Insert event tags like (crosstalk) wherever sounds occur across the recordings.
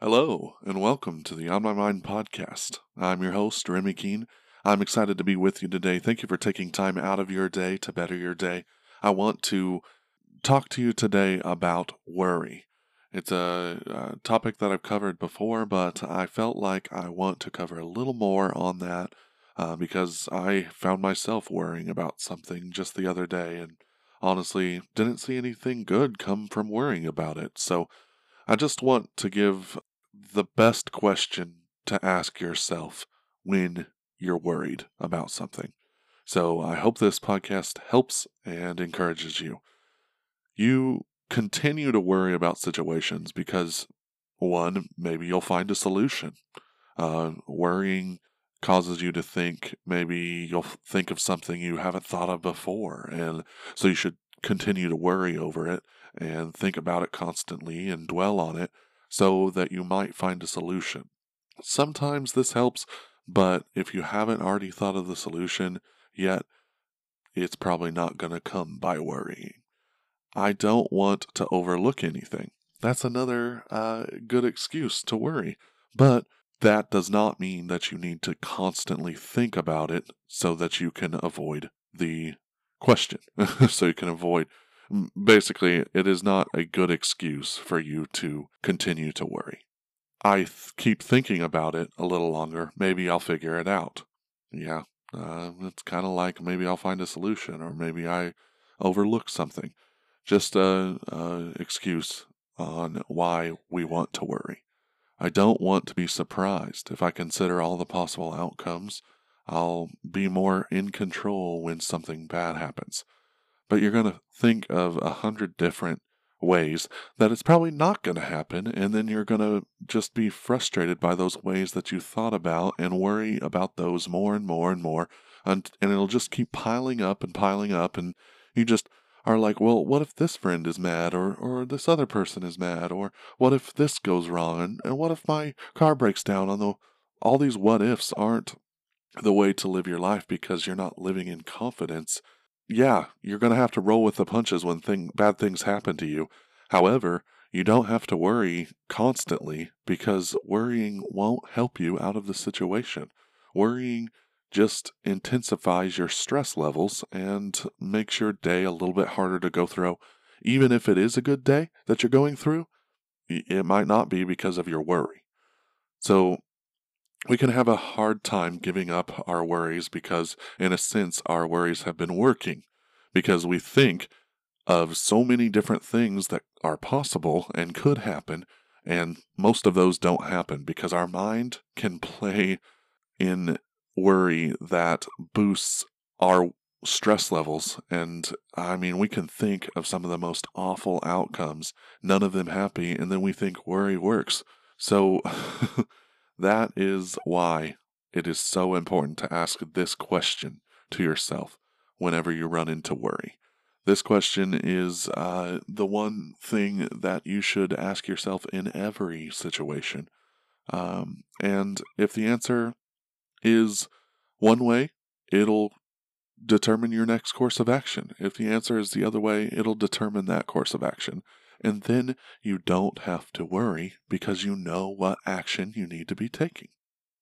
Hello, and welcome to the On My Mind podcast. I'm your host, Remy Keene. I'm excited to be with you today. Thank you for taking time out of your day to better your day. I want to talk to you today about worry. It's a, a, topic that I've covered before, but I felt like I want to cover a little more on that uh, because I found myself worrying about something just the other day and honestly didn't see anything good come from worrying about it. So I just want to give the best question to ask yourself when you're worried about something. So I hope this podcast helps and encourages you. You continue to worry about situations because, one, maybe you'll find a solution. Uh, worrying causes you to think maybe you'll think of something you haven't thought of before. And so you should continue to worry over it and think about it constantly and dwell on it so that you might find a solution. Sometimes this helps, but if you haven't already thought of the solution yet, it's probably not going to come by worrying. I don't want to overlook anything. That's another uh, good excuse to worry. But that does not mean that you need to constantly think about it so that you can avoid the question. (laughs) so you can avoid. Basically, it is not a good excuse for you to continue to worry. I th- keep thinking about it a little longer. Maybe I'll figure it out. Yeah, uh, it's kind of like maybe I'll find a solution, or maybe I overlook something just a, a excuse on why we want to worry. I don't want to be surprised. If I consider all the possible outcomes, I'll be more in control when something bad happens. But you're going to think of a hundred different ways that it's probably not going to happen, and then you're going to just be frustrated by those ways that you thought about and worry about those more and more and more, and, and it'll just keep piling up and piling up, and you just are like, well, what if this friend is mad, or, or this other person is mad, or what if this goes wrong, and, and what if my car breaks down? Although all these what ifs aren't the way to live your life because you're not living in confidence. Yeah, you're to have to roll with the punches when thing, bad things happen to you. However, you don't have to worry constantly because worrying won't help you out of the situation. Worrying just intensifies your stress levels and makes your day a little bit harder to go through. Even if it is a good day that you're going through, it might not be because of your worry. So we can have a hard time giving up our worries because, in a sense, our worries have been working because we think of so many different things that are possible and could happen, and most of those don't happen because our mind can play in worry that boosts our stress levels. And I mean, we can think of some of the most awful outcomes, none of them happy, and then we think worry works. So (laughs) that is why it is so important to ask this question to yourself whenever you run into worry. This question is uh, the one thing that you should ask yourself in every situation. Um, and if the answer is one way, it'll determine your next course of action. If the answer is the other way, it'll determine that course of action. And then you don't have to worry because you know what action you need to be taking.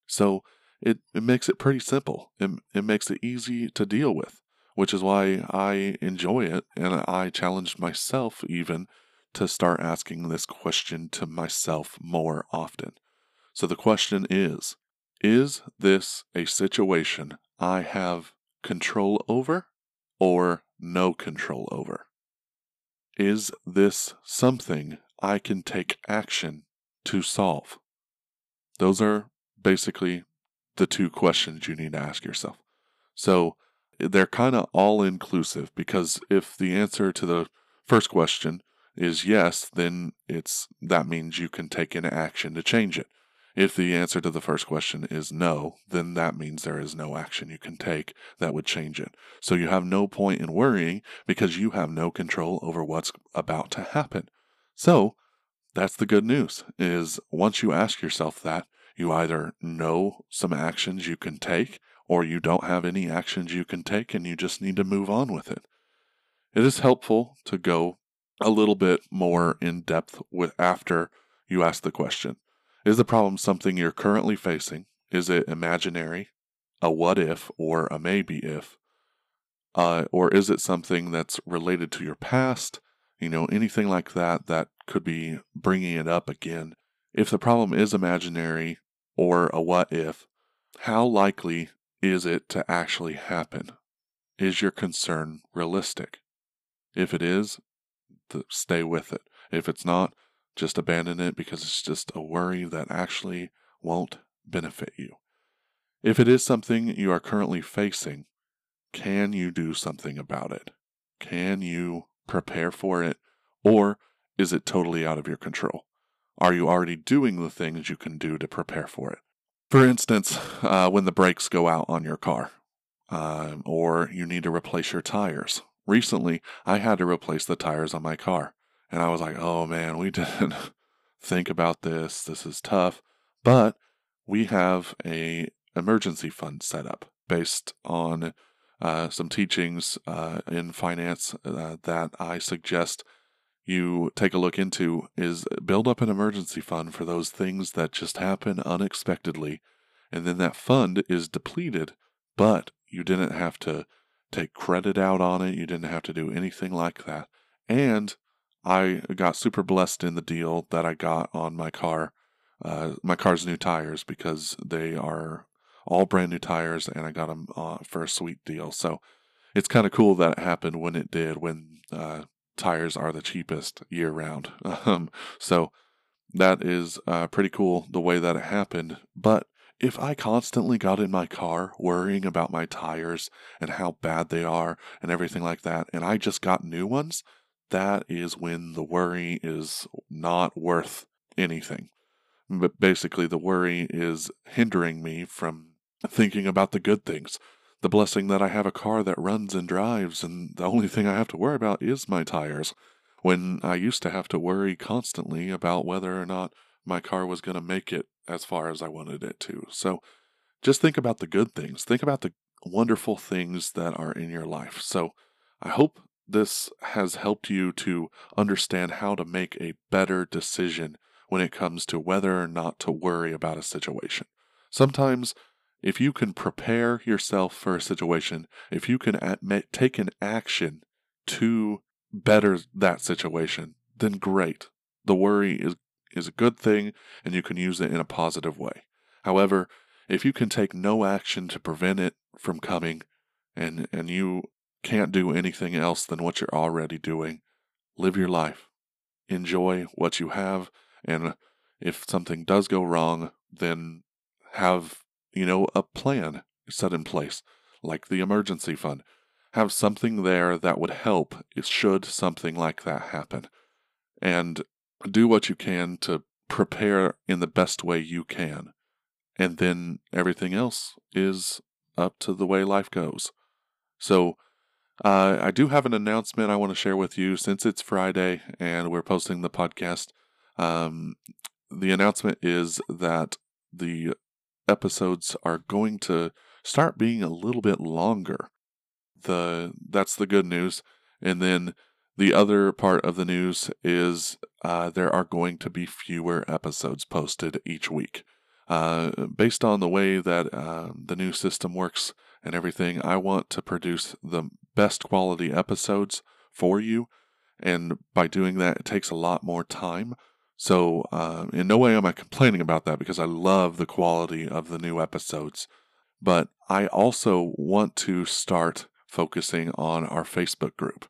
So it, it makes it pretty simple. It, it makes it easy to deal with, which is why I enjoy it. And I challenged myself even to start asking this question to myself more often. So the question is is this a situation I have control over or no control over? Is this something I can take action to solve? Those are basically the two questions you need to ask yourself. So they're kind of all inclusive because if the answer to the first question is yes, then it's that means you can take an action to change it. If the answer to the first question is no, then that means there is no action you can take that would change it. So you have no point in worrying because you have no control over what's about to happen. So that's the good news is once you ask yourself that, you either know some actions you can take or you don't have any actions you can take and you just need to move on with it. it is helpful to go a little bit more in depth with after you ask the question. Is the problem something you're currently facing? Is it imaginary, a what if, or a maybe if? Uh, or is it something that's related to your past? You know, anything like that that could be bringing it up again. If the problem is imaginary or a what if, how likely is it to actually happen? Is your concern realistic? If it is, stay with it. If it's not, just abandon it because it's just a worry that actually won't benefit you. If it is something you are currently facing, can you do something about it? Can you prepare for it? Or is it totally out of your control? Are you already doing the things you can do to prepare for it? For instance, uh, when the brakes go out on your car, uh, or you need to replace your tires. Recently, I had to replace the tires on my car, and I was like, oh man, we didn't (laughs) think about this. This is tough. But we have a emergency fund set up based on uh, some teachings uh, in finance uh, that I suggest you take a look into is build up an emergency fund for those things that just happen unexpectedly and then that fund is depleted but you didn't have to take credit out on it you didn't have to do anything like that and i got super blessed in the deal that i got on my car uh, my car's new tires because they are all brand new tires, and I got them uh, for a sweet deal. So it's kind of cool that it happened when it did, when uh, tires are the cheapest year round. (laughs) Um, so that is uh, pretty cool the way that it happened. But if I constantly got in my car worrying about my tires and how bad they are and everything like that, and I just got new ones, that is when the worry is not worth anything. But basically, the worry is hindering me from thinking about the good things. The blessing that I have a car that runs and drives, and the only thing I have to worry about is my tires. When I used to have to worry constantly about whether or not my car was going to make it as far as I wanted it to. So just think about the good things. Think about the wonderful things that are in your life. So I hope this has helped you to understand how to make a better decision when it comes to whether or not to worry about a situation. Sometimes if you can prepare yourself for a situation, if you can take an action to better that situation, then great. The worry is, is a good thing and you can use it in a positive way. However, if you can take no action to prevent it from coming and, and you can't do anything else than what you're already doing, live your life. Enjoy what you have. And if something does go wrong, then have you know, a plan set in place, like the emergency fund. Have something there that would help should something like that happen. And do what you can to prepare in the best way you can. And then everything else is up to the way life goes. So, uh, I do have an announcement I want to share with you since it's Friday and we're posting the podcast. Um, the announcement is that the episodes are going to start being a little bit longer. The that's the good news. And then the other part of the news is uh, there are going to be fewer episodes posted each week. Uh, based on the way that uh, the new system works and everything, I want to produce the best quality episodes for you. And by doing that, it takes a lot more time. So, uh, in no way am I complaining about that because I love the quality of the new episodes. But I also want to start focusing on our Facebook group.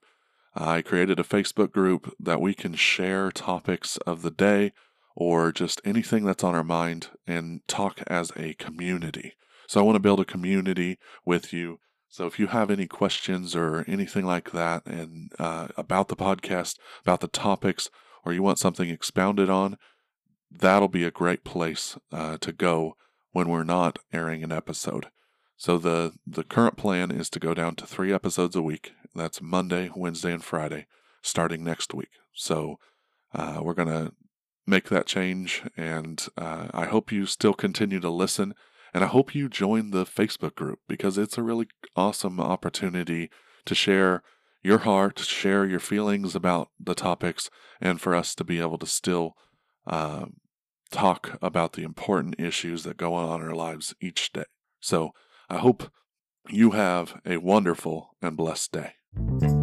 I created a Facebook group that we can share topics of the day or just anything that's on our mind and talk as a community. So, I want to build a community with you. So, if you have any questions or anything like that and uh, about the podcast, about the topics, or you want something expounded on, that'll be a great place uh, to go when we're not airing an episode. So the the current plan is to go down to three episodes a week. That's Monday, Wednesday, and Friday, starting next week. So uh, we're gonna make that change, and uh, I hope you still continue to listen, and I hope you join the Facebook group because it's a really awesome opportunity to share your heart, share your feelings about the topics, and for us to be able to still uh, talk about the important issues that go on in our lives each day. So I hope you have a wonderful and blessed day.